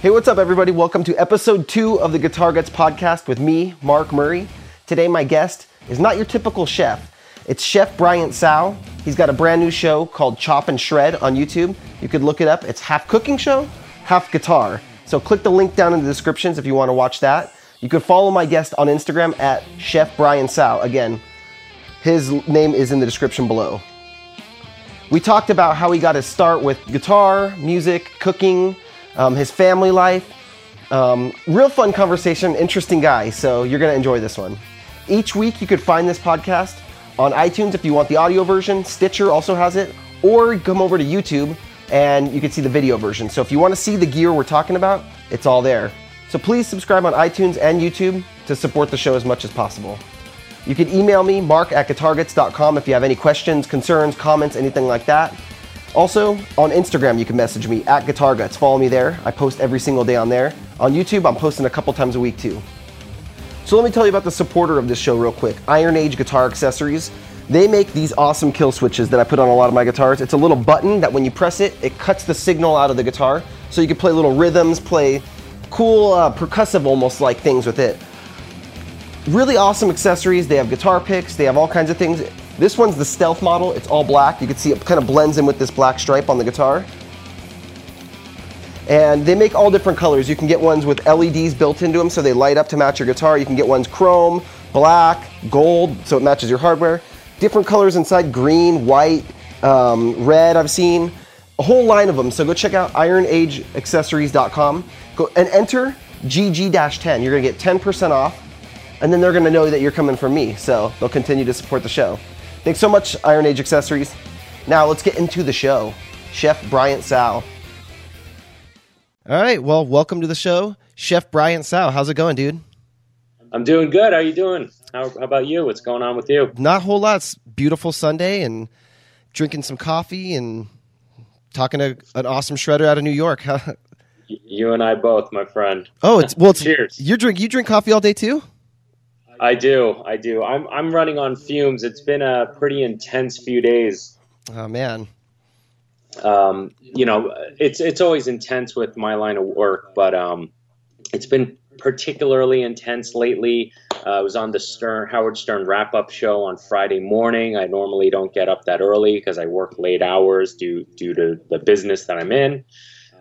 Hey, what's up, everybody? Welcome to episode two of the Guitar Guts podcast with me, Mark Murray. Today, my guest is not your typical chef. It's Chef Bryant Tsao. He's got a brand new show called Chop and Shred on YouTube. You could look it up. It's half cooking show, half guitar. So click the link down in the descriptions if you want to watch that. You could follow my guest on Instagram at Chef Brian Tsao. Again, his name is in the description below. We talked about how he got his start with guitar, music, cooking, um, his family life. Um, real fun conversation, interesting guy, so you're gonna enjoy this one. Each week you could find this podcast on iTunes if you want the audio version, Stitcher also has it, or come over to YouTube and you can see the video version. So if you wanna see the gear we're talking about, it's all there. So please subscribe on iTunes and YouTube to support the show as much as possible. You can email me, mark at guitarguts.com, if you have any questions, concerns, comments, anything like that. Also, on Instagram, you can message me at Guitar Guts. Follow me there. I post every single day on there. On YouTube, I'm posting a couple times a week too. So let me tell you about the supporter of this show real quick Iron Age Guitar Accessories. They make these awesome kill switches that I put on a lot of my guitars. It's a little button that when you press it, it cuts the signal out of the guitar. So you can play little rhythms, play cool, uh, percussive almost like things with it. Really awesome accessories. They have guitar picks, they have all kinds of things. This one's the stealth model. It's all black. You can see it kind of blends in with this black stripe on the guitar. And they make all different colors. You can get ones with LEDs built into them so they light up to match your guitar. You can get ones chrome, black, gold, so it matches your hardware. Different colors inside, green, white, um, red I've seen. A whole line of them. So go check out ironageaccessories.com. Go and enter GG-10. You're gonna get 10% off. And then they're gonna know that you're coming from me. So they'll continue to support the show. Thanks so much, Iron Age Accessories. Now let's get into the show. Chef Bryant Tsao. All right, well, welcome to the show, Chef Bryant Tsao. How's it going, dude? I'm doing good. How are you doing? How, how about you? What's going on with you? Not a whole lot. It's beautiful Sunday and drinking some coffee and talking to an awesome shredder out of New York. you and I both, my friend. Oh, it's well. It's, Cheers. You drink you drink coffee all day too? I do. I do. I'm I'm running on fumes. It's been a pretty intense few days. Oh man. Um, you know, it's it's always intense with my line of work, but um, it's been particularly intense lately. Uh, I was on the Stern Howard Stern wrap up show on Friday morning. I normally don't get up that early because I work late hours due due to the business that I'm in.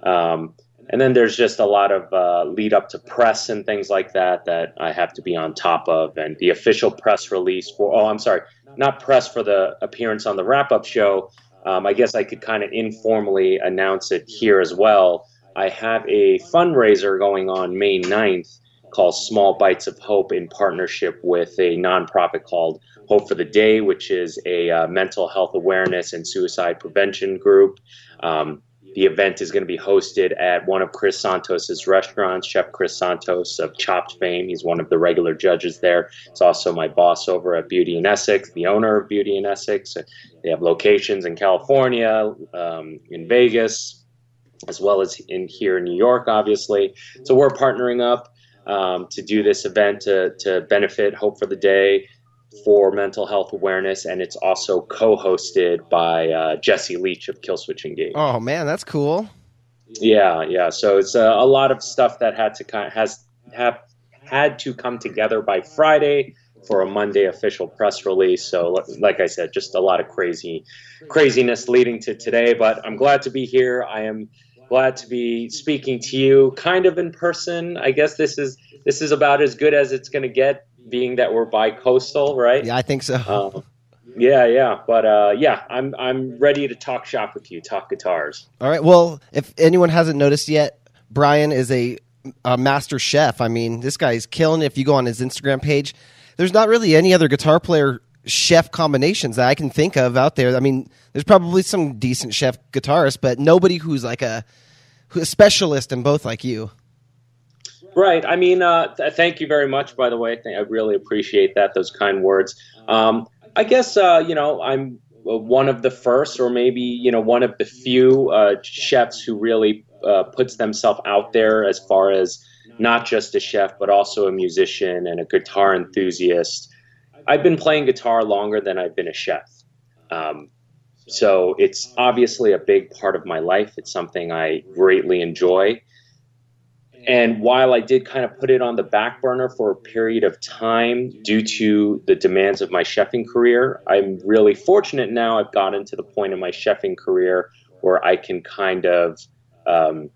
Um, and then there's just a lot of uh, lead up to press and things like that that I have to be on top of. And the official press release for, oh, I'm sorry, not press for the appearance on the wrap up show. Um, I guess I could kind of informally announce it here as well. I have a fundraiser going on May 9th called Small Bites of Hope in partnership with a nonprofit called Hope for the Day, which is a uh, mental health awareness and suicide prevention group. Um, the event is going to be hosted at one of Chris Santos's restaurants, Chef Chris Santos of Chopped fame. He's one of the regular judges there. It's also my boss over at Beauty in Essex, the owner of Beauty in Essex. They have locations in California, um, in Vegas, as well as in here in New York, obviously. So we're partnering up um, to do this event to, to benefit Hope for the Day for mental health awareness, and it's also co-hosted by uh, Jesse Leach of Killswitch Engage. Oh man, that's cool. Yeah, yeah. So it's uh, a lot of stuff that had to kind of has have had to come together by Friday for a Monday official press release. So, like I said, just a lot of crazy craziness leading to today. But I'm glad to be here. I am glad to be speaking to you, kind of in person. I guess this is this is about as good as it's going to get being that we're bi-coastal, right? Yeah, I think so. Um, yeah, yeah, but uh, yeah, I'm I'm ready to talk shop with you, talk guitars. All right. Well, if anyone hasn't noticed yet, Brian is a, a master chef. I mean, this guy's killing it. If you go on his Instagram page, there's not really any other guitar player chef combinations that I can think of out there. I mean, there's probably some decent chef guitarists, but nobody who's like a, a specialist in both like you. Right. I mean, uh, th- thank you very much, by the way. I really appreciate that, those kind words. Um, I guess, uh, you know, I'm one of the first, or maybe, you know, one of the few uh, chefs who really uh, puts themselves out there as far as not just a chef, but also a musician and a guitar enthusiast. I've been playing guitar longer than I've been a chef. Um, so it's obviously a big part of my life. It's something I greatly enjoy and while I did kind of put it on the back burner for a period of time due to the demands of my chefing career, I'm really fortunate now. I've gotten to the point in my chefing career where I can kind of, um,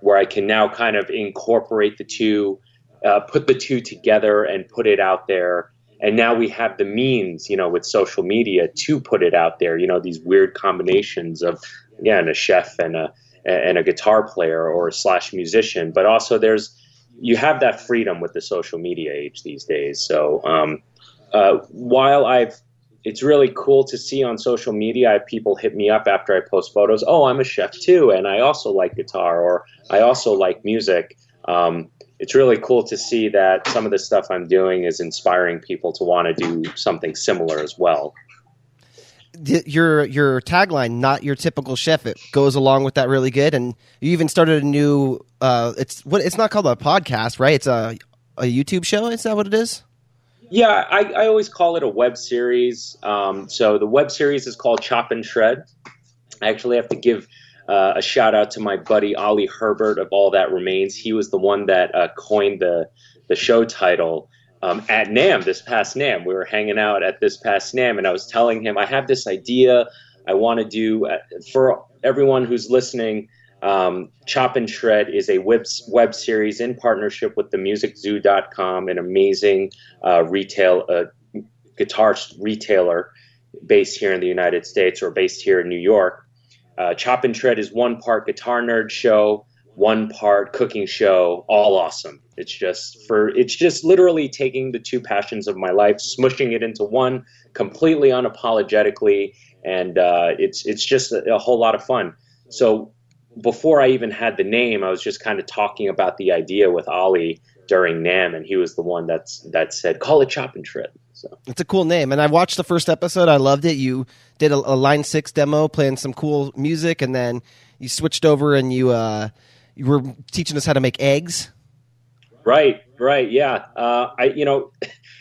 where I can now kind of incorporate the two, uh, put the two together and put it out there. And now we have the means, you know, with social media to put it out there. You know, these weird combinations of, again, a chef and a and a guitar player or slash musician, but also there's you have that freedom with the social media age these days. So um, uh, while I've it's really cool to see on social media. I have people hit me up after I post photos. Oh, I'm a chef too, and I also like guitar, or I also like music. Um, it's really cool to see that some of the stuff I'm doing is inspiring people to want to do something similar as well your your tagline, not your typical chef, it goes along with that really good. And you even started a new. Uh, it's what it's not called a podcast, right? It's a a YouTube show. Is that what it is? Yeah, I, I always call it a web series. Um, so the web series is called Chop and Shred. I actually have to give uh, a shout out to my buddy Oli Herbert of All That Remains. He was the one that uh, coined the the show title um, at NAMM this past NAMM. We were hanging out at this past NAMM, and I was telling him I have this idea. I want to do uh, for everyone who's listening. Um, Chop and Shred is a web, web series in partnership with themusiczoo.com, an amazing uh, retail uh, guitar retailer based here in the United States or based here in New York. Uh, Chop and Shred is one part guitar nerd show, one part cooking show, all awesome. It's just for it's just literally taking the two passions of my life, smushing it into one completely unapologetically, and uh, it's it's just a, a whole lot of fun. So before I even had the name, I was just kind of talking about the idea with Oli during NAMM, and he was the one that's that said, "Call it Chop and Shred." So it's a cool name, and I watched the first episode. I loved it. You did a, a Line Six demo, playing some cool music, and then you switched over and you uh, you were teaching us how to make eggs. Right, right, yeah. Uh, I, you know,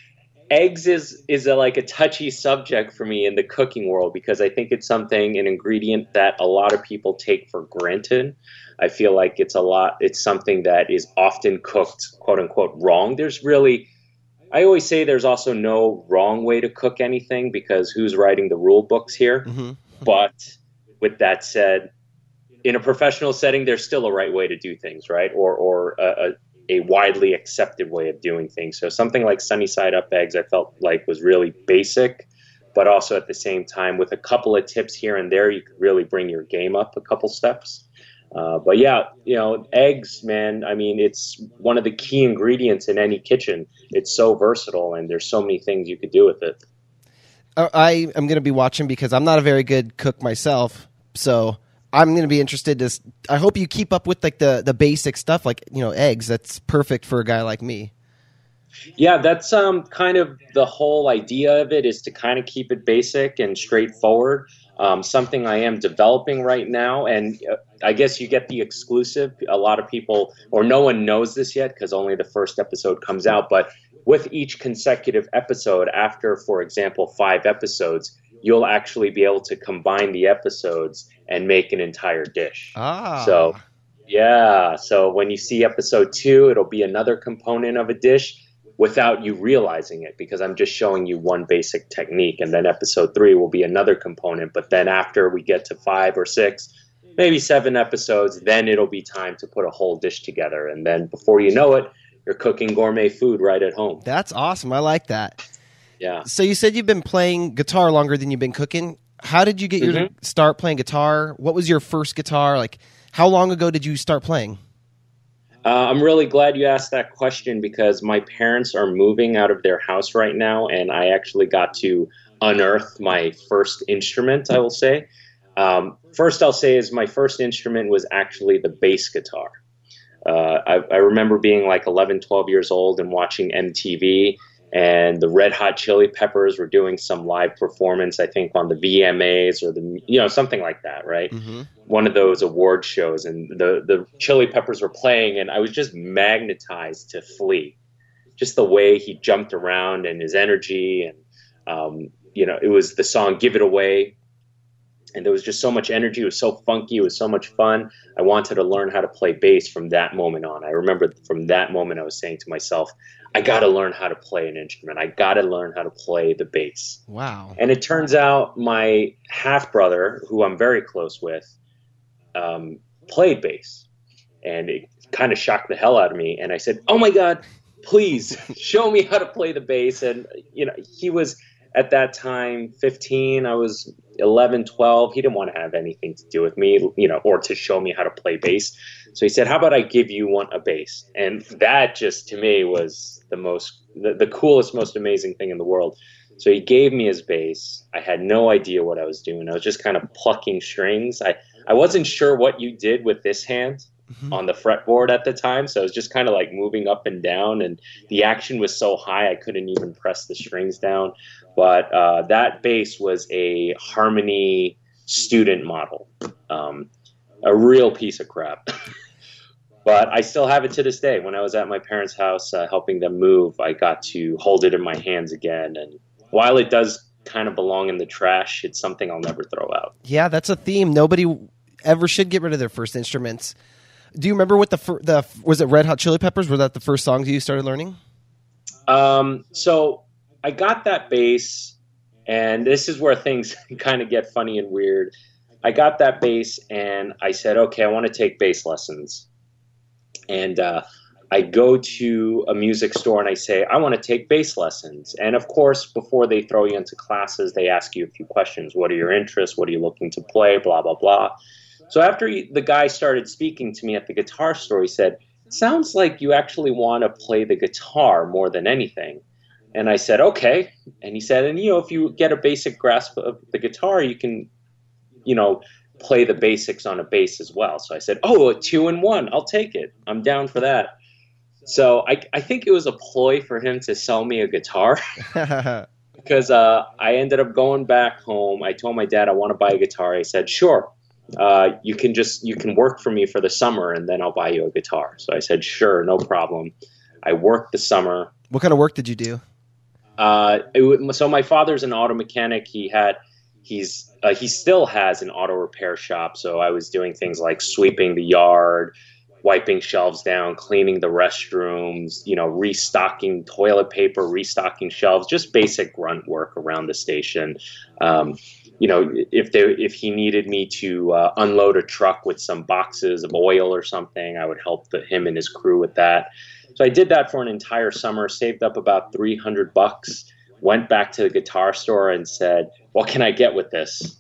eggs is is a, like a touchy subject for me in the cooking world because I think it's something an ingredient that a lot of people take for granted. I feel like it's a lot. It's something that is often cooked, quote unquote, wrong. There's really, I always say, there's also no wrong way to cook anything because who's writing the rule books here? Mm-hmm. But with that said, in a professional setting, there's still a right way to do things, right? Or or a, a, widely accepted way of doing things. So something like sunny side up eggs, I felt like was really basic, but also at the same time with a couple of tips here and there, you could really bring your game up a couple steps. Uh, but yeah, you know, eggs, man. I mean, it's one of the key ingredients in any kitchen. It's so versatile, and there's so many things you could do with it. Uh, I am going to be watching because I'm not a very good cook myself. So I'm going to be interested to. I hope you keep up with like the the basic stuff, like you know, eggs. That's perfect for a guy like me. Yeah, that's um kind of the whole idea of it is to kind of keep it basic and straightforward. Um, something I am developing right now, and uh, I guess you get the exclusive. A lot of people, or no one knows this yet because only the first episode comes out. But with each consecutive episode, after, for example, five episodes, you'll actually be able to combine the episodes and make an entire dish. Ah. So, yeah. So when you see episode two, it'll be another component of a dish without you realizing it because I'm just showing you one basic technique. And then episode three will be another component. But then after we get to five or six, maybe seven episodes, then it'll be time to put a whole dish together. And then before you know it, you're cooking gourmet food right at home. That's awesome. I like that. Yeah. So you said you've been playing guitar longer than you've been cooking. How did you get mm-hmm. your start playing guitar? What was your first guitar? Like, how long ago did you start playing? Uh, I'm really glad you asked that question because my parents are moving out of their house right now, and I actually got to unearth my first instrument, I will say. Um, first, I'll say is my first instrument was actually the bass guitar. Uh, I, I, remember being like 11, 12 years old and watching MTV and the Red Hot Chili Peppers were doing some live performance, I think, on the VMAs or the you know something like that, right? Mm-hmm. One of those award shows, and the the Chili Peppers were playing, and I was just magnetized to Flea, just the way he jumped around and his energy, and um, you know, it was the song "Give It Away." And there was just so much energy. It was so funky. It was so much fun. I wanted to learn how to play bass from that moment on. I remember from that moment, I was saying to myself, I got to learn how to play an instrument. I got to learn how to play the bass. Wow. And it turns out my half brother, who I'm very close with, um, played bass. And it kind of shocked the hell out of me. And I said, Oh my God, please show me how to play the bass. And, you know, he was at that time 15 i was 11 12 he didn't want to have anything to do with me you know or to show me how to play bass. So he said how about i give you one a bass? And that just to me was the most the, the coolest most amazing thing in the world. So he gave me his bass. I had no idea what i was doing. I was just kind of plucking strings. I i wasn't sure what you did with this hand mm-hmm. on the fretboard at the time. So it was just kind of like moving up and down, and the action was so high I couldn't even press the strings down. But uh, that bass was a Harmony student model, um, a real piece of crap. but I still have it to this day. When I was at my parents' house uh, helping them move, I got to hold it in my hands again. And while it does kind of belong in the trash, it's something I'll never throw out. Yeah, that's a theme. Nobody ever should get rid of their first instruments. Do you remember what the fir- the was it Red Hot Chili Peppers? Were that the first songs you started learning? Um, so I got that bass, and this is where things kind of get funny and weird. I got that bass, and I said, okay, I want to take bass lessons. And uh, I go to a music store and I say, I want to take bass lessons. And of course, before they throw you into classes, they ask you a few questions. What are your interests? What are you looking to play? Blah, blah, blah. So after he, the guy started speaking to me at the guitar store, he said, "Sounds like you actually want to play the guitar more than anything." And I said, "Okay." And he said, "And you know, if you get a basic grasp of the guitar, you can, you know, play the basics on a bass as well." So I said, "Oh, a two in one. I'll take it. I'm down for that." So I, I think it was a ploy for him to sell me a guitar. because uh, I ended up going back home. I told my dad I want to buy a guitar. He said, "Sure." Uh, you can just you can work for me for the summer and then I'll buy you a guitar. So I said, sure, no problem. I worked the summer. What kind of work did you do? Uh, it, so my father's an auto mechanic. He had he's uh, he still has an auto repair shop. So I was doing things like sweeping the yard, wiping shelves down, cleaning the restrooms, you know, restocking toilet paper, restocking shelves, just basic grunt work around the station. Um, you know, if there if he needed me to uh, unload a truck with some boxes of oil or something, I would help the, him and his crew with that. So I did that for an entire summer, saved up about 300 bucks, went back to the guitar store and said, "What can I get with this?"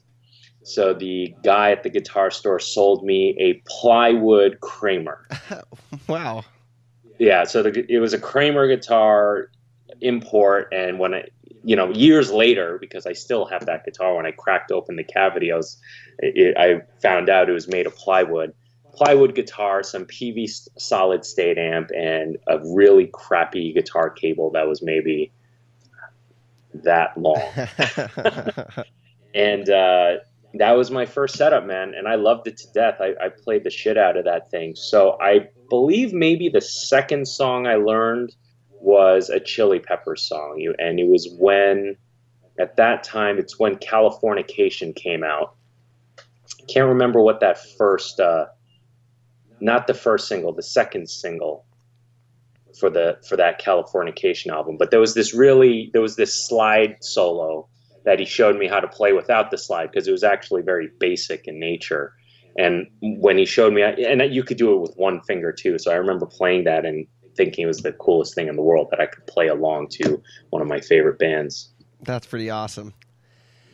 So the guy at the guitar store sold me a plywood Kramer. wow. Yeah, so the, it was a Kramer guitar import, and when I you know, years later, because I still have that guitar, when I cracked open the cavity, I was, it, I found out it was made of plywood. Plywood guitar, some PV solid state amp, and a really crappy guitar cable that was maybe that long. and uh, that was my first setup, man, and I loved it to death. I, I played the shit out of that thing. So I believe maybe the second song I learned was a Chili Peppers song, you, and it was when, at that time, it's when Californication came out. Can't remember what that first, uh, not the first single, the second single for the for that Californication album. But there was this really, there was this slide solo that he showed me how to play without the slide because it was actually very basic in nature. And when he showed me, and you could do it with one finger too. So I remember playing that and thinking it was the coolest thing in the world that I could play along to one of my favorite bands. That's pretty awesome.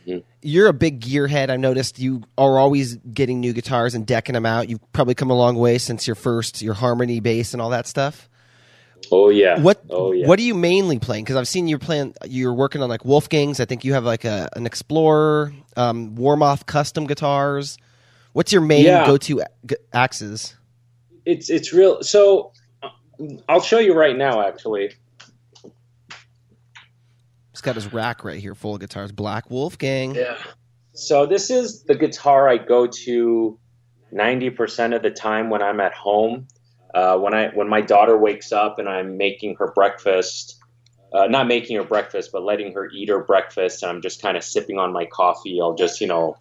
Mm-hmm. You're a big gearhead. I've noticed you are always getting new guitars and decking them out. You've probably come a long way since your first, your harmony bass and all that stuff. Oh yeah. What oh, yeah. What are you mainly playing? Because I've seen you're playing. You're working on like Wolfgangs. I think you have like a an Explorer, um, Warmoth custom guitars. What's your main yeah. go to axes? It's it's real. So I'll show you right now, actually. He's got his rack right here full of guitars. Black Wolfgang. Yeah. So this is the guitar I go to 90% of the time when I'm at home. Uh, when I when my daughter wakes up and I'm making her breakfast, uh, not making her breakfast, but letting her eat her breakfast, and I'm just kind of sipping on my coffee. I'll just you know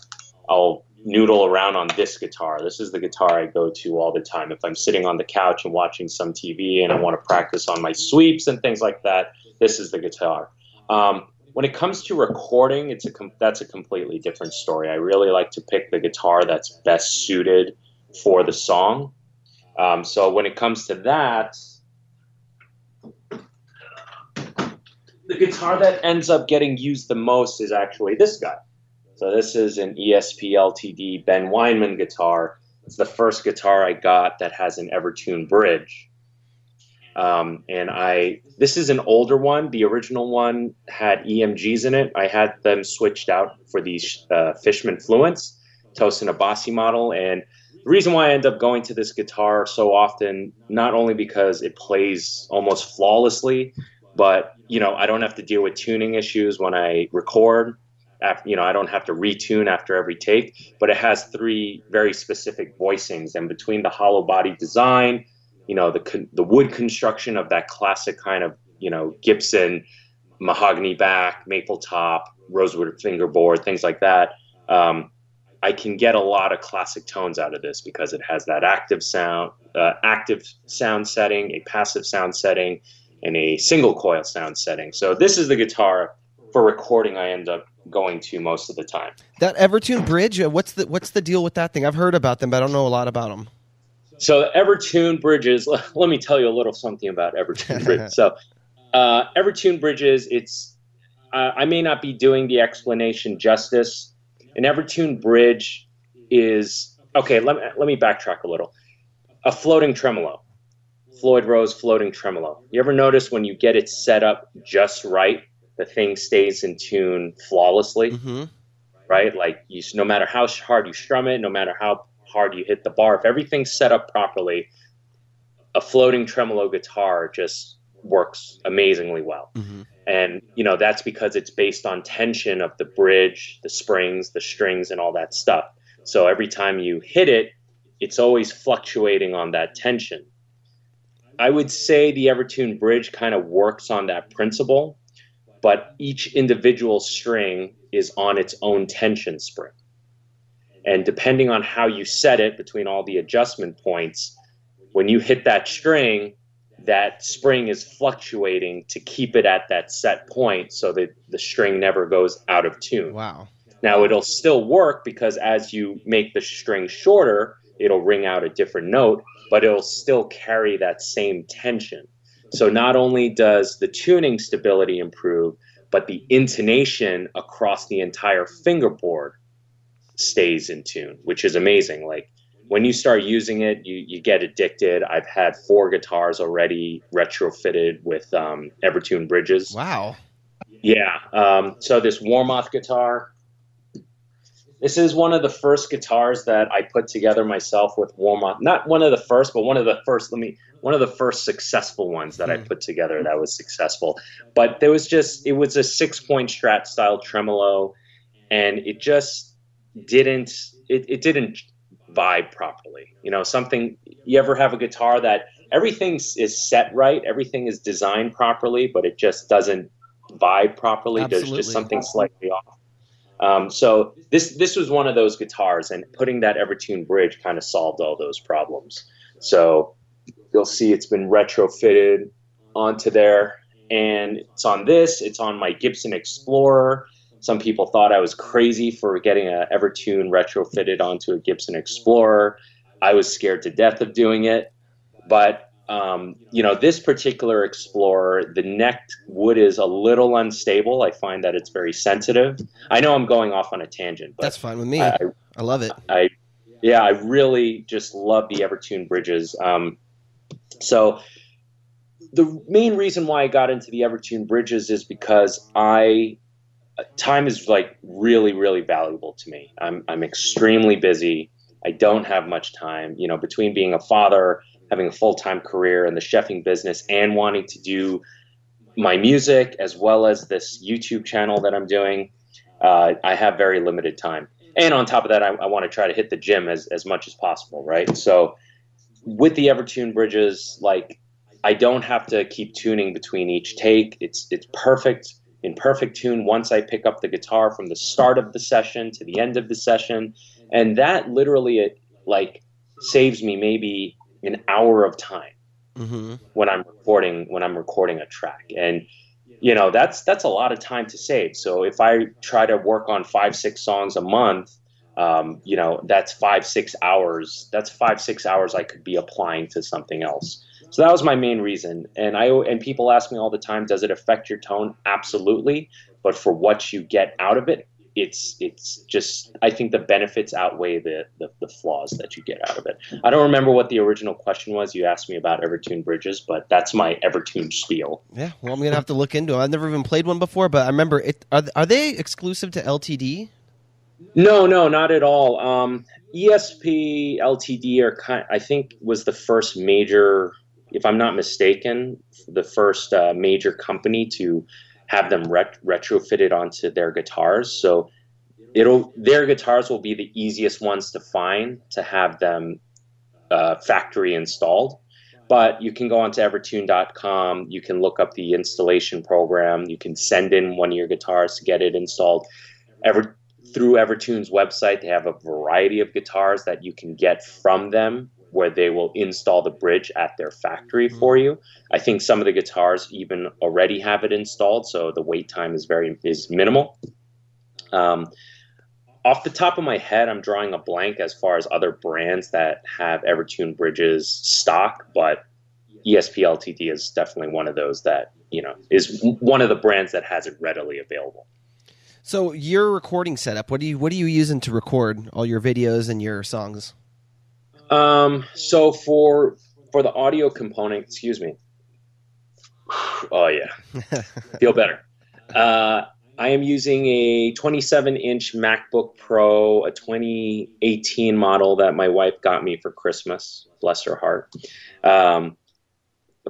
I'll noodle around on this guitar. This is the guitar I go to all the time. If I'm sitting on the couch and watching some TV and I want to practice on my sweeps and things like that, this is the guitar. Um, when it comes to recording, it's a com- that's a completely different story. I really like to pick the guitar that's best suited for the song. Um, so when it comes to that, the guitar that ends up getting used the most is actually this guy. So this is an ESP LTD Ben Weinman guitar. It's the first guitar I got that has an Evertune bridge. Um, and I this is an older one. The original one had EMGs in it. I had them switched out for these uh, Fishman Fluence, Tosin Abasi model. And the reason why I end up going to this guitar so often, not only because it plays almost flawlessly, but you know I don't have to deal with tuning issues when I record after, you know, I don't have to retune after every take, but it has three very specific voicings. And between the hollow body design, you know, the the wood construction of that classic kind of, you know, Gibson mahogany back, maple top, rosewood fingerboard, things like that. Um, I can get a lot of classic tones out of this because it has that active sound, uh, active sound setting, a passive sound setting, and a single coil sound setting. So this is the guitar for recording. I end up going to most of the time. That Evertune bridge, uh, what's the what's the deal with that thing? I've heard about them, but I don't know a lot about them. So Evertune bridges. Let me tell you a little something about Evertune bridges. so uh, Evertune bridges. It's uh, I may not be doing the explanation justice. An Evertune bridge is okay. Let me let me backtrack a little. A floating tremolo. Floyd Rose floating tremolo. You ever notice when you get it set up just right, the thing stays in tune flawlessly, mm-hmm. right? Like you, no matter how hard you strum it, no matter how hard you hit the bar, if everything's set up properly, a floating tremolo guitar just works amazingly well. Mm-hmm. And you know that's because it's based on tension of the bridge, the springs, the strings, and all that stuff. So every time you hit it, it's always fluctuating on that tension. I would say the Evertune bridge kind of works on that principle but each individual string is on its own tension spring. And depending on how you set it between all the adjustment points, when you hit that string, that spring is fluctuating to keep it at that set point so that the string never goes out of tune. Wow. Now it'll still work because as you make the string shorter, it'll ring out a different note, but it'll still carry that same tension. So not only does the tuning stability improve, but the intonation across the entire fingerboard stays in tune, which is amazing. Like when you start using it, you, you get addicted. I've had four guitars already retrofitted with um, Evertune bridges. Wow. Yeah. Um, so this Warmoth guitar, this is one of the first guitars that I put together myself with Warmoth. Not one of the first, but one of the first. Let me one of the first successful ones that. I hmm. put together that was successful. But there was just it was a six point Strat style tremolo, and it just didn't it, it didn't vibe properly. You know, something you ever have a guitar that everything is set right, everything is designed properly, but it just doesn't vibe properly. Absolutely. There's just something slightly off. Um, so this this was one of those guitars, and putting that Evertune bridge kind of solved all those problems. So you'll see it's been retrofitted onto there, and it's on this. It's on my Gibson Explorer. Some people thought I was crazy for getting a Evertune retrofitted onto a Gibson Explorer. I was scared to death of doing it, but um, you know, this particular Explorer, the neck wood is a little unstable. I find that it's very sensitive. I know I'm going off on a tangent, but that's fine with me. I, I love it. I, yeah, I really just love the Evertune bridges. Um, so the main reason why I got into the Evertune bridges is because I time is like really really valuable to me. I'm I'm extremely busy. I don't have much time. You know, between being a father having a full time career in the chefing business and wanting to do my music as well as this YouTube channel that I'm doing, uh, I have very limited time. And on top of that, I, I want to try to hit the gym as, as much as possible, right? So with the Evertune bridges, like I don't have to keep tuning between each take. It's it's perfect in perfect tune once I pick up the guitar from the start of the session to the end of the session. And that literally it like saves me maybe an hour of time mm-hmm. when I'm recording when I'm recording a track. And you know, that's that's a lot of time to save. So if I try to work on five, six songs a month, um, you know, that's five, six hours. That's five, six hours I could be applying to something else. So that was my main reason. And I and people ask me all the time, does it affect your tone? Absolutely. But for what you get out of it, it's it's just I think the benefits outweigh the, the, the flaws that you get out of it. I don't remember what the original question was. You asked me about Evertune bridges, but that's my Evertune spiel. Yeah, well, I'm gonna have to look into it. I've never even played one before, but I remember it. Are, are they exclusive to LTD? No, no, not at all. Um, ESP LTD are kind. I think was the first major if I'm not mistaken, the first uh, major company to have them ret- retrofitted onto their guitars. So it'll their guitars will be the easiest ones to find to have them uh, factory installed. But you can go onto Evertune.com. You can look up the installation program. You can send in one of your guitars to get it installed. Ever through Evertune's website, they have a variety of guitars that you can get from them where they will install the bridge at their factory mm-hmm. for you. I think some of the guitars even already have it installed, so the wait time is very is minimal. Um, off the top of my head, I'm drawing a blank as far as other brands that have Evertune bridges stock, but ESP LTD is definitely one of those that you know is one of the brands that has it readily available. So your recording setup, what do you what are you using to record all your videos and your songs? Um, so for for the audio component, excuse me. Oh yeah, feel better. Uh, I am using a 27 inch MacBook Pro, a 2018 model that my wife got me for Christmas. Bless her heart. Um,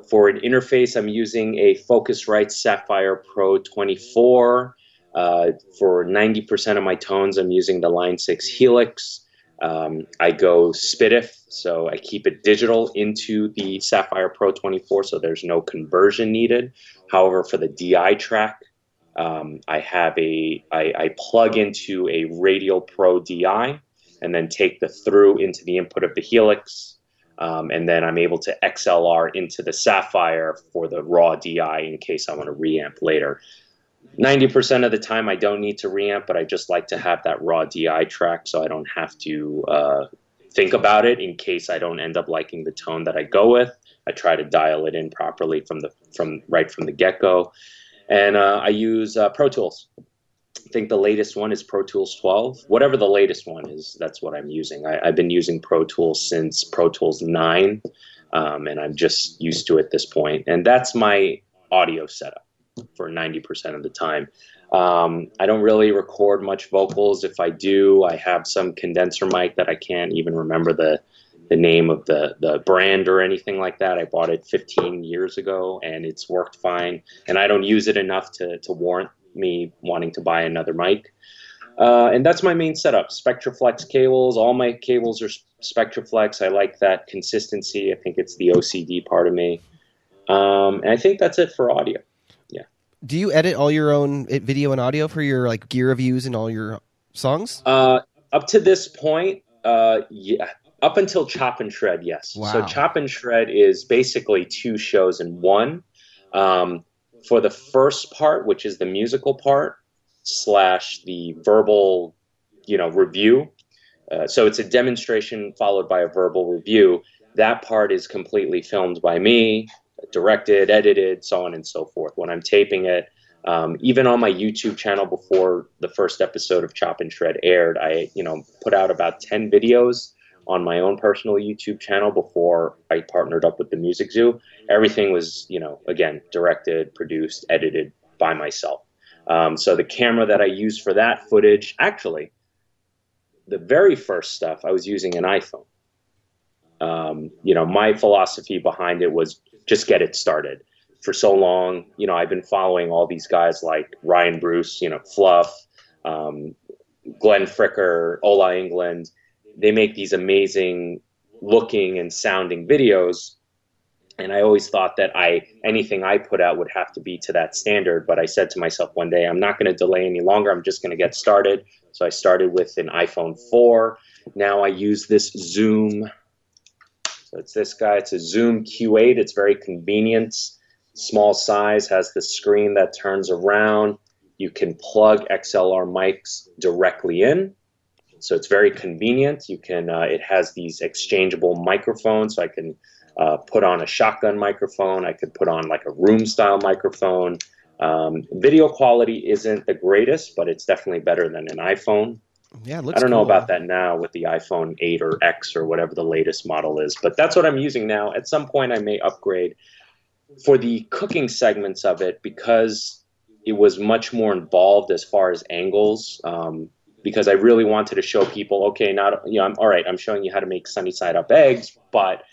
for an interface, I'm using a Focusrite Saffire Pro 24. Uh, for 90% of my tones, I'm using the Line 6 Helix. Um, I go SPDIF, so I keep it digital into the Saffire Pro 24, so there's no conversion needed. However, for the DI track, um, I have a I, I plug into a Radial Pro DI and then take the through into the input of the Helix, um, and then I'm able to XLR into the Saffire for the raw DI in case I want to reamp later. 90% of the time I don't need to reamp, but I just like to have that raw DI track so I don't have to uh, think about it in case I don't end up liking the tone that I go with. I try to dial it in properly from the from right from the get go, and uh, I use uh, Pro Tools. I think the latest one is Pro Tools 12. Whatever the latest one is, that's what I'm using. I, have been using Pro Tools since Pro Tools 9, um, and I'm just used to it at this point. And that's my audio setup for 90% of the time. Um, I don't really record much vocals. If I do, I have some condenser mic that I can't even remember the the name of the the brand or anything like that. I bought it 15 years ago and it's worked fine. And I don't use it enough to to warrant me wanting to buy another mic. Uh, and that's my main setup. Spectraflex cables. All my cables are Spectraflex. I like that consistency. I think it's the OCD part of me. Um, and I think that's it for audio do you edit all your own video and audio for your like gear reviews and all your songs? Uh, up to this point, uh, yeah. Up until Chop and Shred, yes. Wow. So Chop and Shred is basically two shows in one. Um, for the first part, which is the musical part slash the verbal, you know, review. Uh, so it's a demonstration followed by a verbal review. That part is completely filmed by me directed, edited, so on and so forth. When I'm taping it, um, even on my YouTube channel before the first episode of Chop and Shred aired, I you know put out about ten videos on my own personal YouTube channel before I partnered up with the Music Zoo. Everything was you know again directed, produced, edited by myself. Um, so the camera that I used for that footage, actually, the very first stuff I was using an iPhone. Um, you know, my philosophy behind it was just get it started. For so long, you know, I've been following all these guys like Ryan Bruce, you know, Fluff, um, Glenn Fricker, Ola Englund. They make these amazing looking and sounding videos. and I always thought that I anything I put out would have to be to that standard. But I said to myself one day, I'm not going to delay any longer. I'm just going to get started. So I started with an iPhone 4. Now I use this Zoom. So it's this guy. It's a Zoom Q8. It's very convenient. Small size, has the screen that turns around. You can plug XLR mics directly in. So it's very convenient. You can. Uh, it has these exchangeable microphones, so I can uh, put on a shotgun microphone. I could put on like a room style microphone. Um, video quality isn't the greatest, but it's definitely better than an iPhone. Yeah, I don't cool. know about that now with the iPhone 8 or X or whatever the latest model is, but that's what I'm using now. At some point, I may upgrade for the cooking segments of it because it was much more involved as far as angles. Um, because I really wanted to show people, okay, not you know, I'm all right. I'm showing you how to make sunny side up eggs, but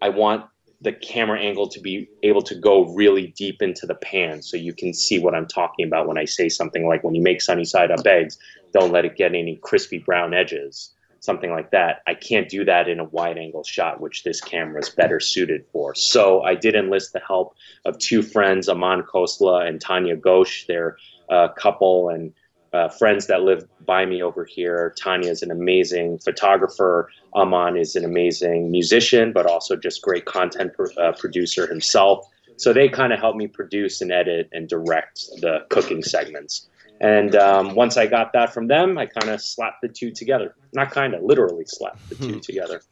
I want the camera angle to be able to go really deep into the pan so you can see what I'm talking about when I say something like when you make sunny side up eggs, don't let it get any crispy brown edges, something like that. I can't do that in a wide angle shot, which this camera is better suited for. So I did enlist the help of two friends, Aman Khosla and Tanya Ghosh. They're a uh, couple and uh, friends that live by me over here. Tanya is an amazing photographer. Aman is an amazing musician, but also just great content uh, producer himself. So they kind of helped me produce and edit and direct the cooking segments. And um, once I got that from them, I kind of slapped the two together. Not kind of, literally slapped the two hmm. together.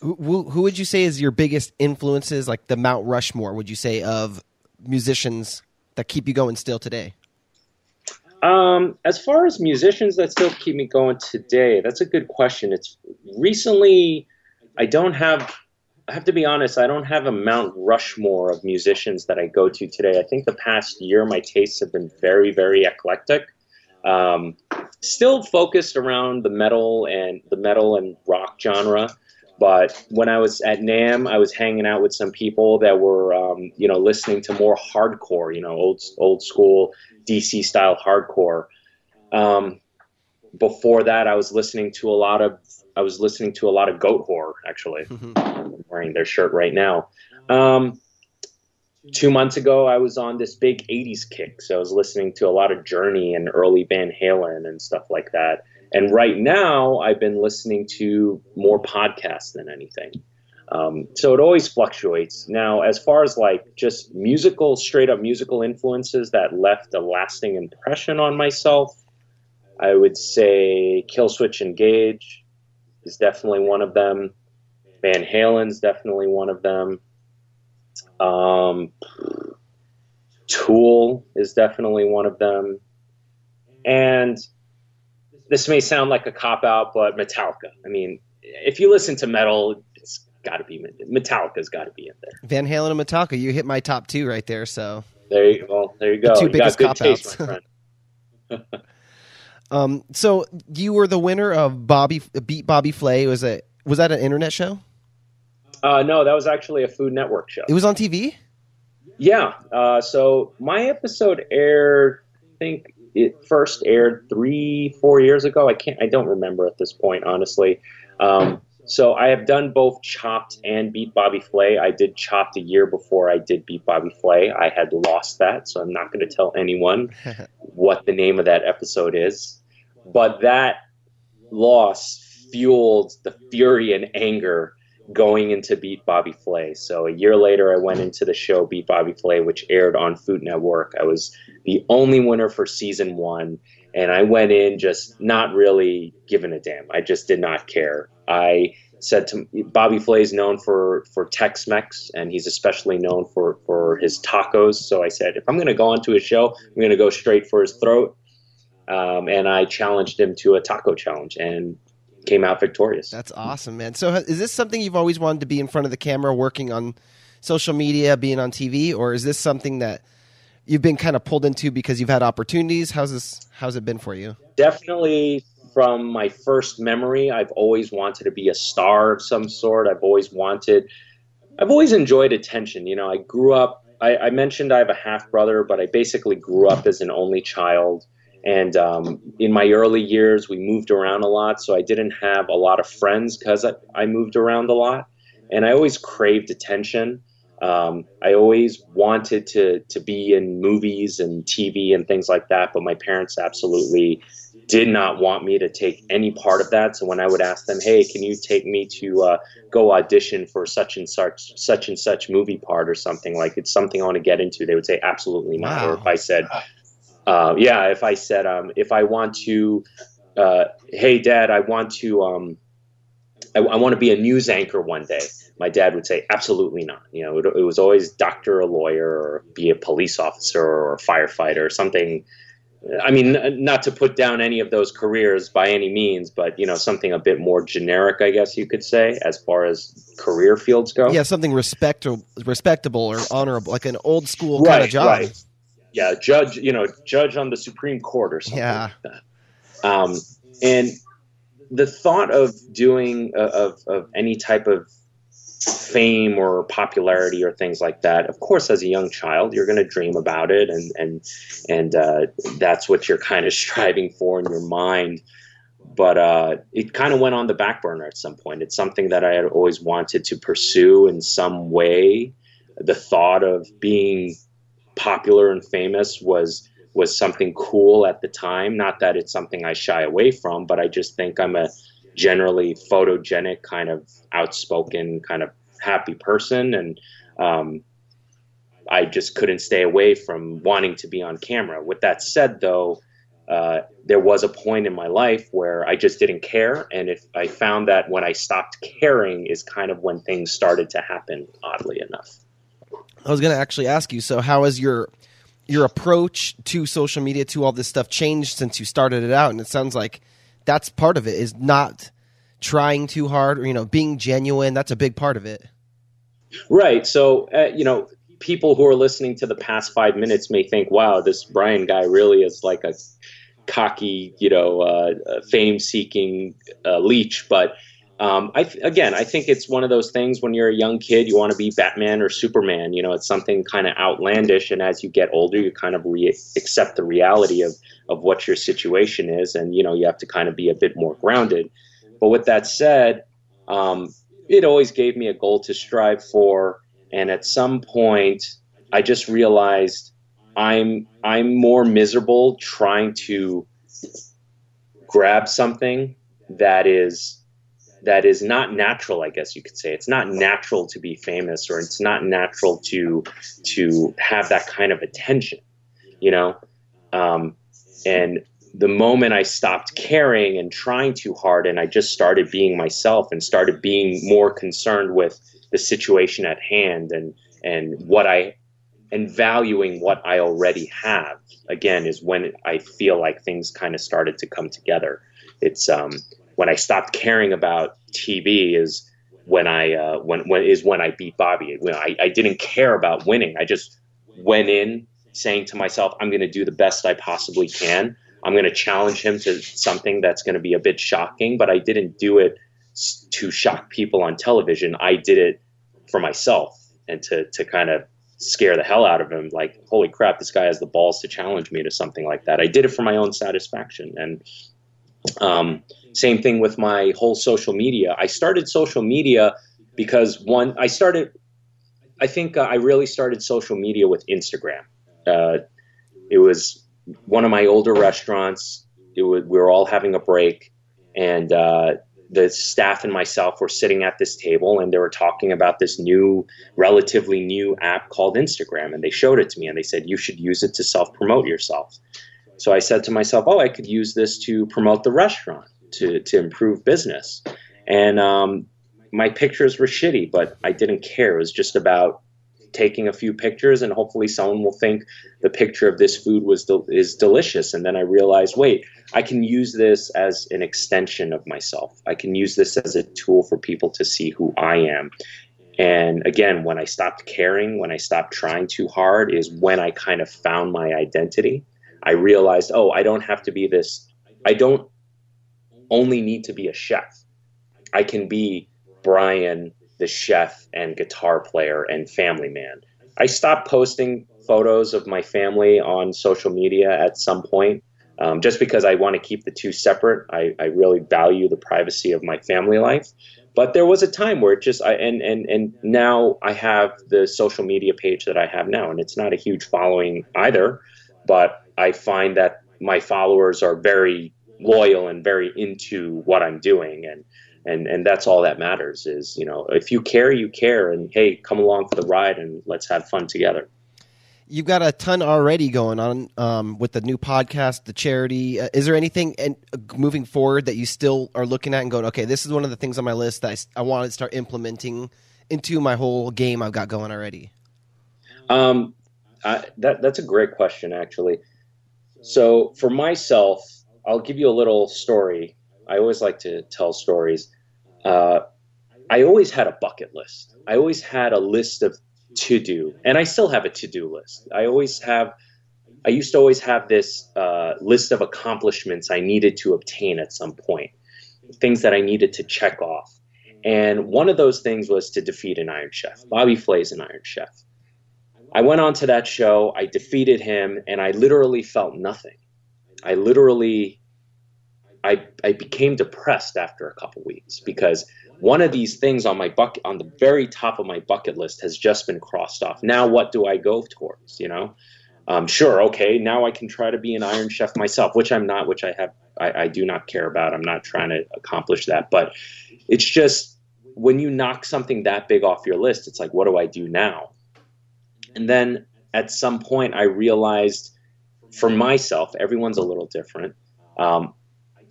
Who, who would you say is your biggest influences, like the Mount Rushmore, would you say, of musicians that keep you going still today? Um, as far as musicians that still keep me going today, that's a good question. It's recently, I don't have, I have to be honest, I don't have a Mount Rushmore of musicians that I go to today. I think the past year my tastes have been very, very eclectic. Um, still focused around the metal and the metal and rock genre. But when I was at NAMM, I was hanging out with some people that were, um, you know, listening to more hardcore, you know, old old school DC style hardcore. Um, before that, I was listening to a lot of I was listening to a lot of goat Goatwhore. Actually, mm-hmm. I'm wearing their shirt right now. Um, two months ago, I was on this big '80s kick, so I was listening to a lot of Journey and early Van Halen and stuff like that. And right now, I've been listening to more podcasts than anything. Um, so it always fluctuates. Now, as far as like just musical, straight up musical influences that left a lasting impression on myself, I would say Killswitch Engage is definitely one of them. Van Halen's definitely one of them. Um, Tool is definitely one of them. And this may sound like a cop out, but Metallica. I mean, if you listen to metal, it's got to be Metallica's got to be in there. Van Halen and Metallica, you hit my top two right there. So there you go. There you go. The two you biggest cop outs. um, so you were the winner of Bobby Beat Bobby Flay. Was it was that an internet show? Uh, no, that was actually a Food Network show. It was on TV. Yeah. Uh, so my episode aired. I think it first aired three, four years ago. I can't. I don't remember at this point, honestly. Um, so I have done both Chopped and Beat Bobby Flay. I did Chopped a year before I did Beat Bobby Flay. I had lost that, so I'm not going to tell anyone what the name of that episode is. But that loss fueled the fury and anger going into Beat Bobby Flay. So a year later, I went into the show Beat Bobby Flay, which aired on Food Network. I was the only winner for season one, and I went in just not really giving a damn. I just did not care. I said to Bobby Flay is known for for Tex-Mex, and he's especially known for for his tacos. So I said, if I'm going to go onto his show, I'm going to go straight for his throat. Um, and I challenged him to a taco challenge, and came out victorious. That's awesome, man. So is this something you've always wanted to be in front of the camera, working on social media, being on TV, or is this something that you've been kind of pulled into because you've had opportunities? How's this? How's it been for you? Definitely from my first memory, I've always wanted to be a star of some sort. I've always wanted, I've always enjoyed attention. You know, I grew up, I, I mentioned I have a half brother, but I basically grew up as an only child. And um, in my early years, we moved around a lot. So I didn't have a lot of friends because I, I moved around a lot. And I always craved attention. Um, I always wanted to to be in movies and TV and things like that, but my parents absolutely did not want me to take any part of that. So when I would ask them, "Hey, can you take me to uh, go audition for such and such such and such movie part or something like it's something I want to get into?" They would say, "Absolutely not." Wow. Or if I said, uh, "Yeah," if I said, um, "If I want to," uh, "Hey, Dad, I want to." Um, I, I want to be a news anchor one day. My dad would say, absolutely not. You know, it, it was always doctor, a lawyer, or be a police officer or a firefighter or something. I mean, not to put down any of those careers by any means, but you know, something a bit more generic, I guess you could say, as far as career fields go. Yeah, something respect respectable or honorable, like an old school kind of job. Right. Yeah, judge, you know, judge on the Supreme Court or something. Yeah. Like um, and the thought of doing uh, of of any type of fame or popularity or things like that of course as a young child you're going to dream about it and and and uh, that's what you're kind of striving for in your mind but uh, it kind of went on the back burner at some point it's something that i had always wanted to pursue in some way the thought of being popular and famous was was something cool at the time. Not that it's something I shy away from, but I just think I'm a generally photogenic, kind of outspoken, kind of happy person, and um, I just couldn't stay away from wanting to be on camera. With that said, though. Uh, there was a point in my life where I just didn't care, and if I found that when I stopped caring is kind of when things started to happen. Oddly enough, I was going to actually ask you. So, how has your your approach to social media to all this stuff changed since you started it out and it sounds like that's part of it is not trying too hard or you know being genuine that's a big part of it right so uh, you know people who are listening to the past five minutes may think wow this brian guy really is like a cocky you know uh, fame seeking uh, leech but um, I th- again, I think it's one of those things when you're a young kid, you want to be Batman or Superman. You know, it's something kind of outlandish, and as you get older, you kind of re- accept the reality of of what your situation is, and you know, you have to kind of be a bit more grounded. But with that said, um, it always gave me a goal to strive for, and at some point, I just realized I'm I'm more miserable trying to grab something that is that is not natural i guess you could say. It's not natural to be famous or it's not natural to to have that kind of attention you know? Um, and the moment i stopped caring and trying too hard and i just started being myself and started being more concerned with the situation at hand and and what i and valuing what i already have again is when i feel like things kind of started to come together. It's um when I stopped caring about TV is when I uh, when when is when I beat Bobby. You know, I, I didn't care about winning. I just went in saying to myself, I'm going to do the best I possibly can. I'm going to challenge him to something that's going to be a bit shocking, but I didn't do it to shock people on television. I did it for myself and to to kind of scare the hell out of him. Like, holy crap, this guy has the balls to challenge me to something like that. I did it for my own satisfaction, and um, same thing with my whole social media. I started social media because one, I started, I think uh, I really started social media with Instagram. Uh, it was one of my older restaurants. It was, we were all having a break, and uh, the staff and myself were sitting at this table, and they were talking about this new, relatively new app called Instagram. And they showed it to me, and they said you should use it to self promote yourself. So I said to myself, oh, I could use this to promote the restaurant, to, to improve business. And um, my pictures were shitty, but I didn't care. It was just about taking a few pictures and hopefully someone will think the picture of this food was del- is delicious and then i realized wait i can use this as an extension of myself i can use this as a tool for people to see who i am and again when i stopped caring when i stopped trying too hard is when i kind of found my identity I realized, oh, I don't have to be this, I don't only need to be a chef. I can be Brian, the chef and guitar player and family man. I stopped posting photos of my family on social media at some point um, just because I want to keep the two separate. I, I really value the privacy of my family life. but there was a time where it just I and and and now I have the social media page that I have now, and it's not a huge following either, but I find that my followers are very loyal and very into what I'm doing, and and and that's all that matters. Is you know if you care, you care, and hey, come along for the ride and let's have fun together you've got a ton already going on um, with the new podcast, the charity. Uh, is there anything and uh, moving forward that you still are looking at and going, okay, this is one of the things on my list that I, I want to start implementing into my whole game I've got going already? Um, I, that that's a great question, actually. So for myself, I'll give you a little story. I always like to tell stories. Uh, I always had a bucket list. I always had a list of to do, and I still have a to do list. I always have. I used to always have this uh, list of accomplishments I needed to obtain at some point, things that I needed to check off. And one of those things was to defeat an Iron Chef. Bobby Flay's an Iron Chef. I went on to that show, I defeated him, and I literally felt nothing. I literally I I became depressed after a couple weeks because one of these things on my bucket on the very top of my bucket list has just been crossed off. Now what do i go towards you know? Um, sure okay now i can try to be an iron chef myself which i'm not which i have I, I do not care about. I'm not trying to accomplish that but it's just when you knock something that big off your list it's like what do i do now? And then at some point i realized for myself everyone's a little different um,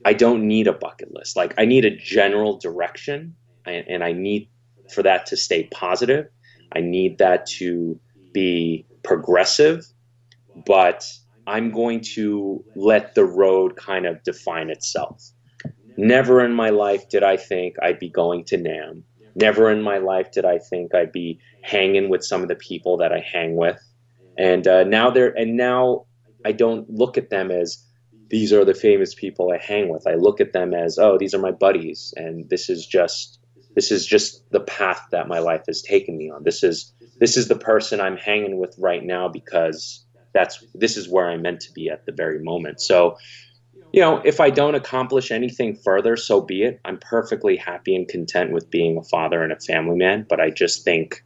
I don't need a bucket list. Like I need a general direction and, and I need for that to stay positive. I need that to be progressive, but I'm going to let the road kind of define itself. Never in my life did I think I'd be going to NAMM. Never in my life did I think I'd be hanging with some of the people that I hang with. And uh, now they're and now I don't look at them as these are the famous people I hang with. I look at them as, oh, these are my buddies, and this is just this is just the path that my life has taken me on. This is this is the person I'm hanging with right now because that's this is where I'm meant to be at the very moment. So, you know, if I don't accomplish anything further, so be it. I'm perfectly happy and content with being a father and a family man, but I just think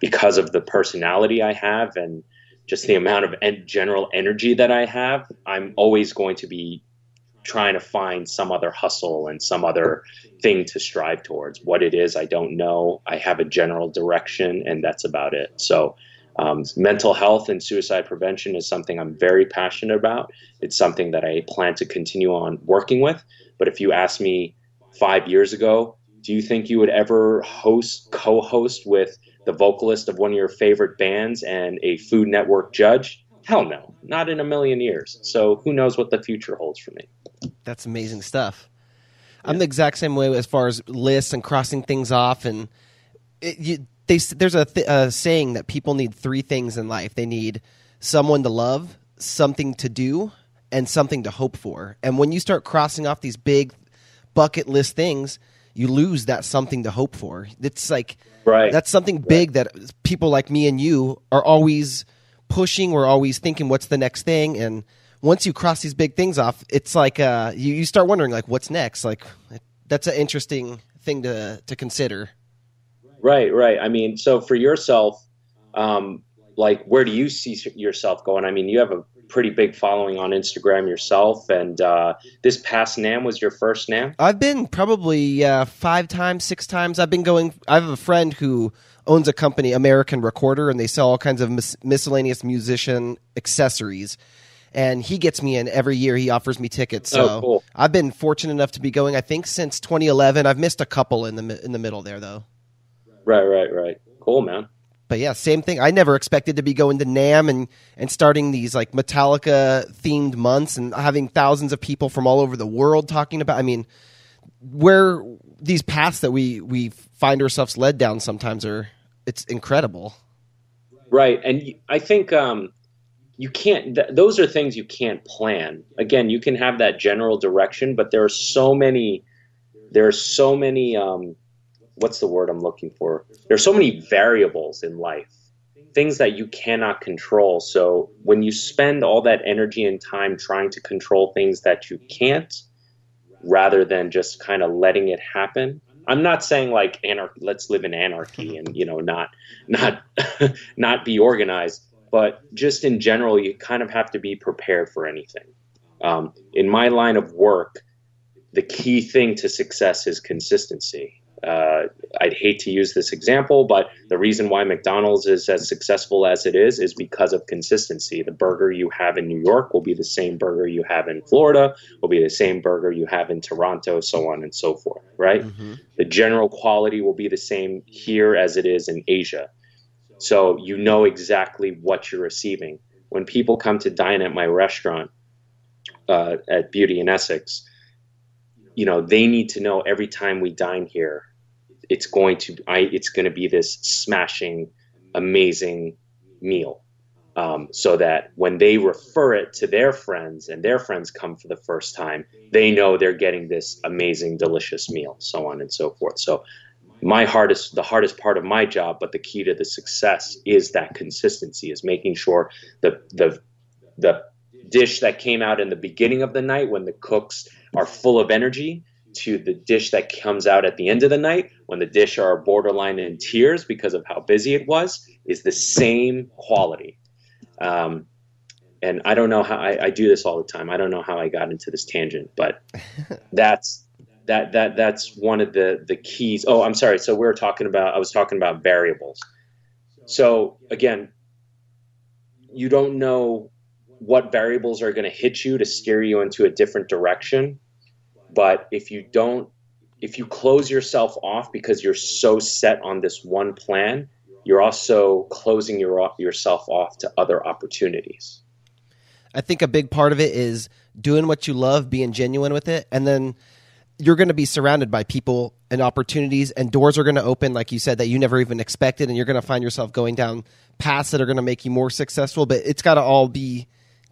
because of the personality I have and just the amount of en- general energy that I have, I'm always going to be trying to find some other hustle and some other thing to strive towards. What it is, I don't know. I have a general direction, and that's about it. So, um, mental health and suicide prevention is something I'm very passionate about. It's something that I plan to continue on working with. But if you ask me five years ago, do you think you would ever host, co host with the vocalist of one of your favorite bands and a Food Network judge? Hell no, not in a million years. So who knows what the future holds for me? That's amazing stuff. Yeah. I'm the exact same way as far as lists and crossing things off. And it, you, they, there's a, th- a saying that people need three things in life they need someone to love, something to do, and something to hope for. And when you start crossing off these big bucket list things, you lose that something to hope for. It's like right. that's something big right. that people like me and you are always pushing. We're always thinking, what's the next thing? And once you cross these big things off, it's like uh, you, you start wondering, like, what's next? Like, that's an interesting thing to to consider. Right, right. I mean, so for yourself, um, like, where do you see yourself going? I mean, you have a pretty big following on Instagram yourself, and uh, this past NAMM was your first NAMM. I've been probably uh, five times, six times. I've been going. I have a friend who owns a company, American Recorder, and they sell all kinds of mis- miscellaneous musician accessories. And he gets me in every year. He offers me tickets. So oh, cool. I've been fortunate enough to be going. I think since 2011. I've missed a couple in the in the middle there, though. Right, right, right. Cool, man but yeah, same thing. I never expected to be going to NAMM and, and starting these like Metallica themed months and having thousands of people from all over the world talking about. I mean, where these paths that we we find ourselves led down sometimes are it's incredible. Right, and I think um, you can't. Th- those are things you can't plan. Again, you can have that general direction, but there are so many. There are so many. Um, what's the word I'm looking for? There's so many variables in life, things that you cannot control. So when you spend all that energy and time trying to control things that you can't, rather than just kind of letting it happen, I'm not saying like anar- let's live in anarchy and you know not not not be organized, but just in general, you kind of have to be prepared for anything. Um, in my line of work, the key thing to success is consistency. Uh, I'd hate to use this example, but the reason why McDonald's is as successful as it is is because of consistency. The burger you have in New York will be the same burger you have in Florida, will be the same burger you have in Toronto, so on and so forth, right? Mm-hmm. The general quality will be the same here as it is in Asia. So you know exactly what you're receiving. When people come to dine at my restaurant uh, at Beauty in Essex, you know they need to know every time we dine here it's going to I, it's going to be this smashing amazing meal. Um, so that when they refer it to their friends and their friends come for the first time they know they're getting this amazing delicious meal so on and so forth. So my hardest the hardest part of my job but the key to the success is that consistency is making sure the the the dish that came out in the beginning of the night when the cooks are full of energy to the dish that comes out at the end of the night when the dish are borderline in tears because of how busy it was is the same quality. Um, and i don't know how I, I, do this all the time. I don't know how i got into this tangent but that's that that that's one of the the keys. Oh i'm sorry. So we're talking about i was talking about variables. So again you don't know what variables are going to hit you to steer you into a different direction but if you don't, if you close yourself off because you're so set on this one plan, you're also closing your, yourself off to other opportunities. I think a big part of it is doing what you love, being genuine with it, and then you're going to be surrounded by people and opportunities, and doors are going to open, like you said, that you never even expected, and you're going to find yourself going down paths that are going to make you more successful. But it's got to all be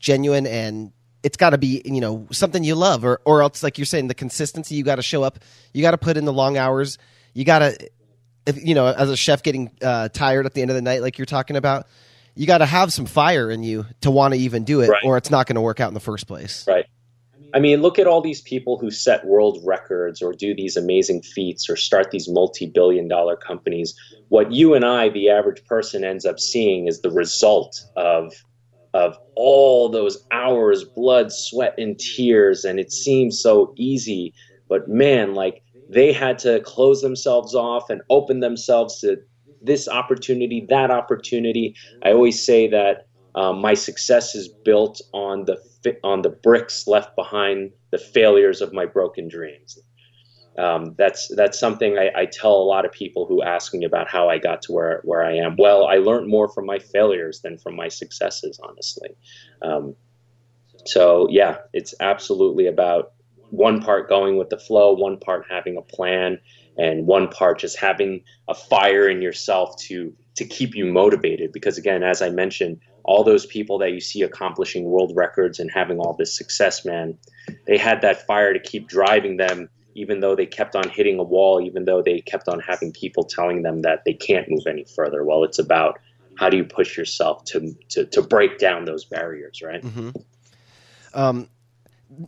genuine and it's got to be you know something you love or or else like you're saying the consistency you got to show up you got to put in the long hours you got to you know as a chef getting uh, tired at the end of the night like you're talking about you got to have some fire in you to want to even do it right. or it's not going to work out in the first place. Right. I mean look at all these people who set world records or do these amazing feats or start these multi-billion dollar companies. What you and i the average person ends up seeing is the result of of all those hours, blood, sweat, and tears. And it seems so easy. But man, like they had to close themselves off and open themselves to this opportunity, that opportunity. I always say that um, my success is built on the on the bricks left behind the failures of my broken dreams um, that's that's something I, I, tell a lot of people who ask me about how I got to where where I am. Well, I learned more from my failures than from my successes, honestly. Um, so yeah, it's absolutely about one part going with the flow, one part having a plan, and one part just having a fire in yourself to to keep you motivated. Because again, as I mentioned, all those people that you see accomplishing world records and having all this success, man, they had that fire to keep driving them even though they kept on hitting a wall, even though they kept on having people telling them that they can't move any further. Well, it's about how do you push yourself to to, to break down those barriers, right? Mm-hmm. Um,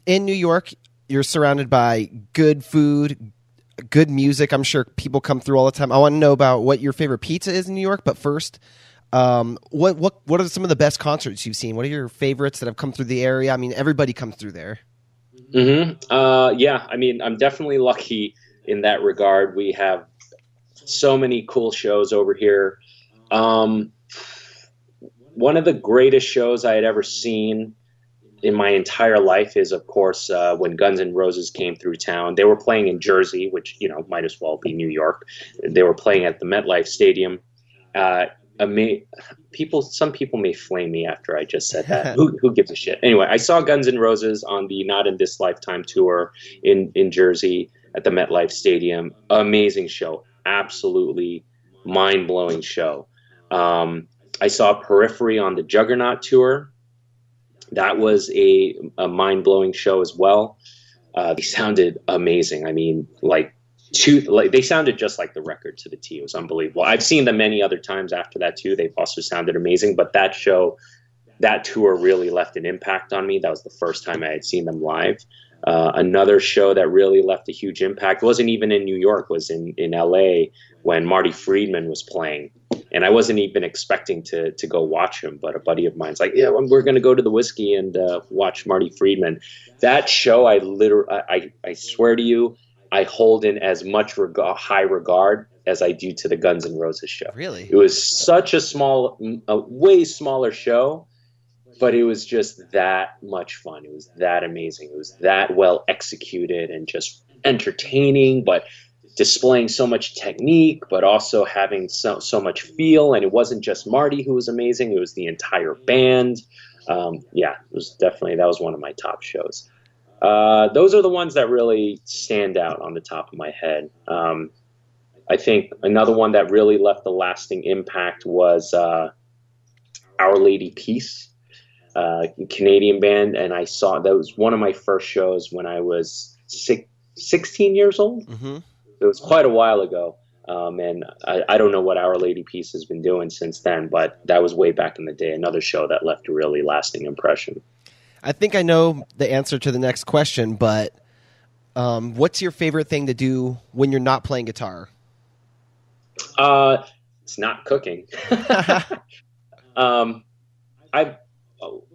in New York, you're surrounded by good food, good music. I'm sure people come through all the time. I want to know about what your favorite pizza is in New York, but first. Um, what what what are some of the best concerts you've seen? What are your favorites that have come through the area? I mean, everybody comes through there. Mm-hmm. Uh, yeah, I mean, I'm definitely lucky in that regard. We have so many cool shows over here. Um, one of the greatest shows I had ever seen in my entire life is, of course, uh, when Guns N' Roses came through town. They were playing in Jersey, which you know might as well be New York. They were playing at the MetLife Stadium. Uh, ama- people some people may flame me after I just said that. who, who gives a shit? Anyway, I saw Guns N' Roses on the Not in This Lifetime tour in in Jersey at the MetLife Stadium. Amazing show, absolutely mind blowing show. Um, I saw Periphery on the Juggernaut tour. That was a, a mind blowing show as well. Uh, they sounded amazing. I mean, like two like they sounded just like the record to the T. It was unbelievable. I've seen them many other times after that too. They've also sounded amazing, but that show, that tour really left an impact on me. That was the first time I had seen them live. Uh, another show that really left a huge impact wasn't even in New York, was in, in LA when Marty Friedman was playing. And I wasn't even expecting to, to go watch him, but a buddy of mine's like, yeah, we're going to go to the Whisky and uh, watch Marty Friedman. That show, I literally, I, I swear to you, I hold in as much high regard as I do to the Guns N' Roses show. Really? It was such a small, a way smaller show, but it was just that much fun. It was that amazing. It was that well executed and just entertaining, but displaying so much technique, but also having so so much feel. And it wasn't just Marty who was amazing; it was the entire band. Um, yeah, it was definitely that was one of my top shows. Uh, those are the ones that really stand out on the top of my head. Um, I think another one that really left a lasting impact was uh, Our Lady Peace, uh, Canadian band, and I saw that was one of my first shows when I was six, 16 years old. Mm-hmm. It was quite a while ago. Um, and I, I don't know what Our Lady Peace has been doing since then, but that was way back in the day. Another show that left a really lasting impression. I think I know the answer to the next question, but um, what's your favorite thing to do when you're not playing guitar? Uh, it's not cooking. um, I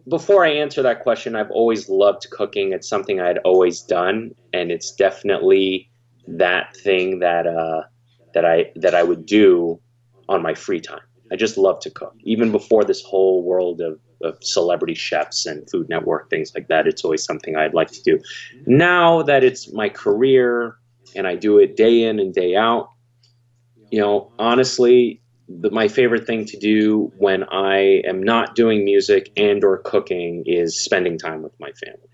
before I answer that question, I've always loved cooking. It's something I'd always done, and it's definitely that thing that uh, that I that I would do on my free time. I just love to cook. Even before this whole world of, of celebrity chefs and Food Network things like that, it's always something I'd like to do. Now that it's my career and I do it day in and day out, you know, honestly, the, my favorite thing to do when I am not doing music and or cooking is spending time with my family.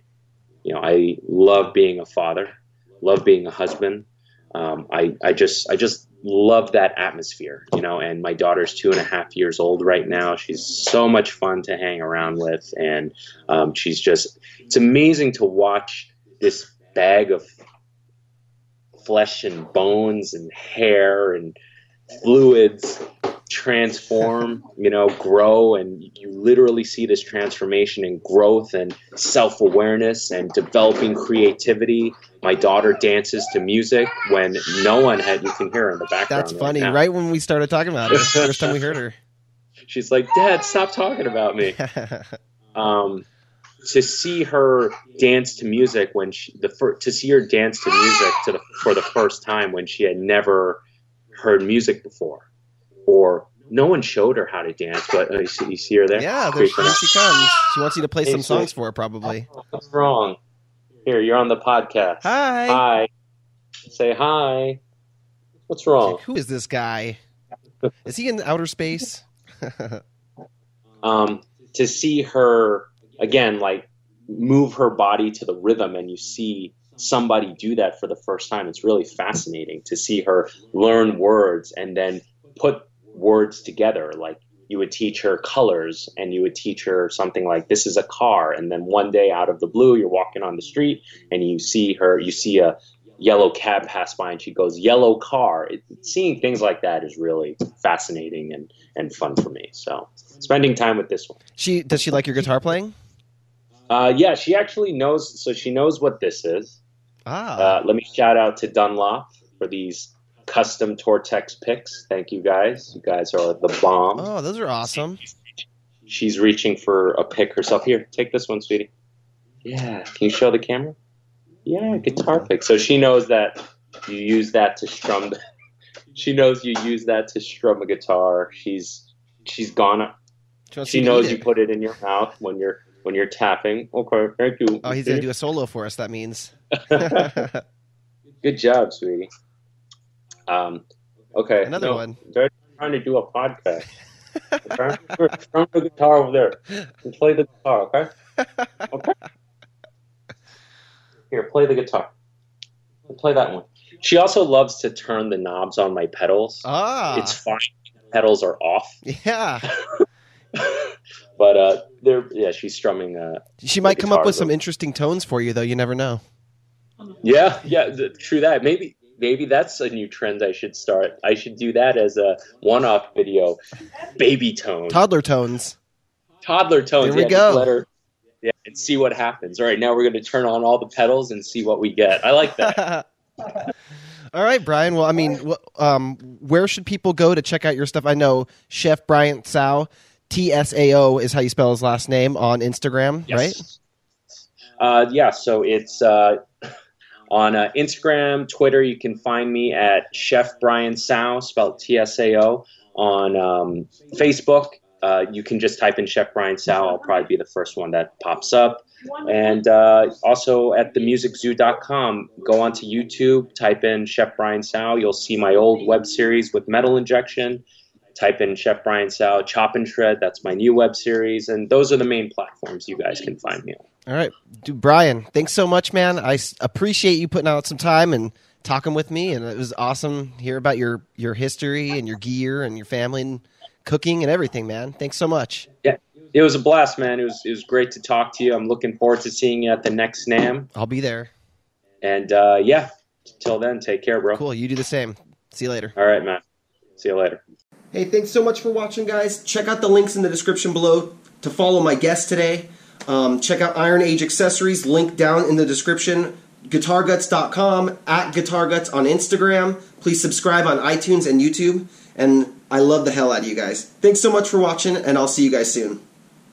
You know, I love being a father, love being a husband. Um, I, I just I just love that atmosphere, you know. And my daughter's two and a half years old right now. She's so much fun to hang around with, and um, she's just it's amazing to watch this bag of flesh and bones and hair and fluids transform, you know, grow, and you literally see this transformation and growth and self awareness and developing creativity. My daughter dances to music when no one had, you can hear her in the background. That's funny. Right, now. Right when we started talking about it, the first time we heard her. She's like, Dad, stop talking about me. um, to see her dance to music when she, the fir- to see her dance to music to the, for the first time when she had never heard music before or no one showed her how to dance, but uh, you, see, you, see, her there. Yeah, there, there she comes. She wants you to play hey, some so, songs for her, probably. What's wrong? Here, you're on the podcast. Hi. Hi. Say hi. What's wrong? Who is this guy? is he in outer space? um, to see her again, like move her body to the rhythm, and you see somebody do that for the first time. It's really fascinating to see her learn words and then put words together. Like you would teach her colors and you would teach her something like this is a car. And then one day out of the blue, you're walking on the street and you see her, you see a yellow cab pass by and she goes, yellow car. It, seeing things like that is really fascinating and, and fun for me. So spending time with this one. She, does she like your guitar playing? Uh, yeah, she actually knows. So she knows what this is. Ah. Uh, let me shout out to Dunlop for these custom Tortex picks. Thank you guys. You guys are the bomb. Oh, those are awesome. She's reaching for a pick herself. Here, take this one, sweetie. Yeah. Can you show the camera? Yeah, guitar pick. So she knows that you use that to strum. The, she knows you use that to strum a guitar. She's she's gone. She, she knows you put it in your mouth when you're when you're tapping. Okay, thank you. Oh, he's gonna do a solo for us. That means. Good job, sweetie. Um, okay. Another no, one. They're trying to do a podcast. Strum the guitar over there and play the guitar, okay? Okay. Here, play the guitar. Play that one. She also loves to turn the knobs on my pedals. Ah. It's fine. Pedals are off. Yeah. but uh, they're yeah, she's strumming. Uh, she might come up with some interesting tones for you, though. You never know. Yeah, yeah, true that. Maybe maybe that's a new trend I should start. I should do that as a one-off video. Baby tones, toddler tones, toddler tones. There we yeah, go. Her, yeah, and see what happens. All right, now we're going to turn on all the pedals and see what we get. I like that. all right, Brian. Well, I mean, um, where should people go to check out your stuff? I know Chef Brian Tsao, T S A O is how you spell his last name on Instagram, yes. right? Uh, yeah, so it's uh, on uh, Instagram, Twitter. You can find me at Chef Brian Tsao, spelled T S A O. On um, Facebook, uh, you can just type in Chef Brian Tsao. I'll probably be the first one that pops up. And uh, also at themusiczoo.com, go onto YouTube, type in Chef Brian Tsao. You'll see my old web series with metal injection. Type in Chef Brian Tsao, Chop and Shred. That's my new web series. And those are the main platforms you guys can find me on. All right. Dude, Brian, thanks so much, man. I appreciate you putting out some time and talking with me. And it was awesome to hear about your, your history and your gear and your family and cooking and everything, man. Thanks so much. Yeah. It was a blast, man. It was, it was great to talk to you. I'm looking forward to seeing you at the next NAMM. I'll be there. And uh, yeah, till then, take care, bro. Cool. You do the same. See you later. All right, man. See you later. Hey, thanks so much for watching, guys. Check out the links in the description below to follow my guest today. Um, check out Iron Age accessories, link down in the description. GuitarGuts.com, at GuitarGuts on Instagram. Please subscribe on iTunes and YouTube. And I love the hell out of you guys. Thanks so much for watching, and I'll see you guys soon.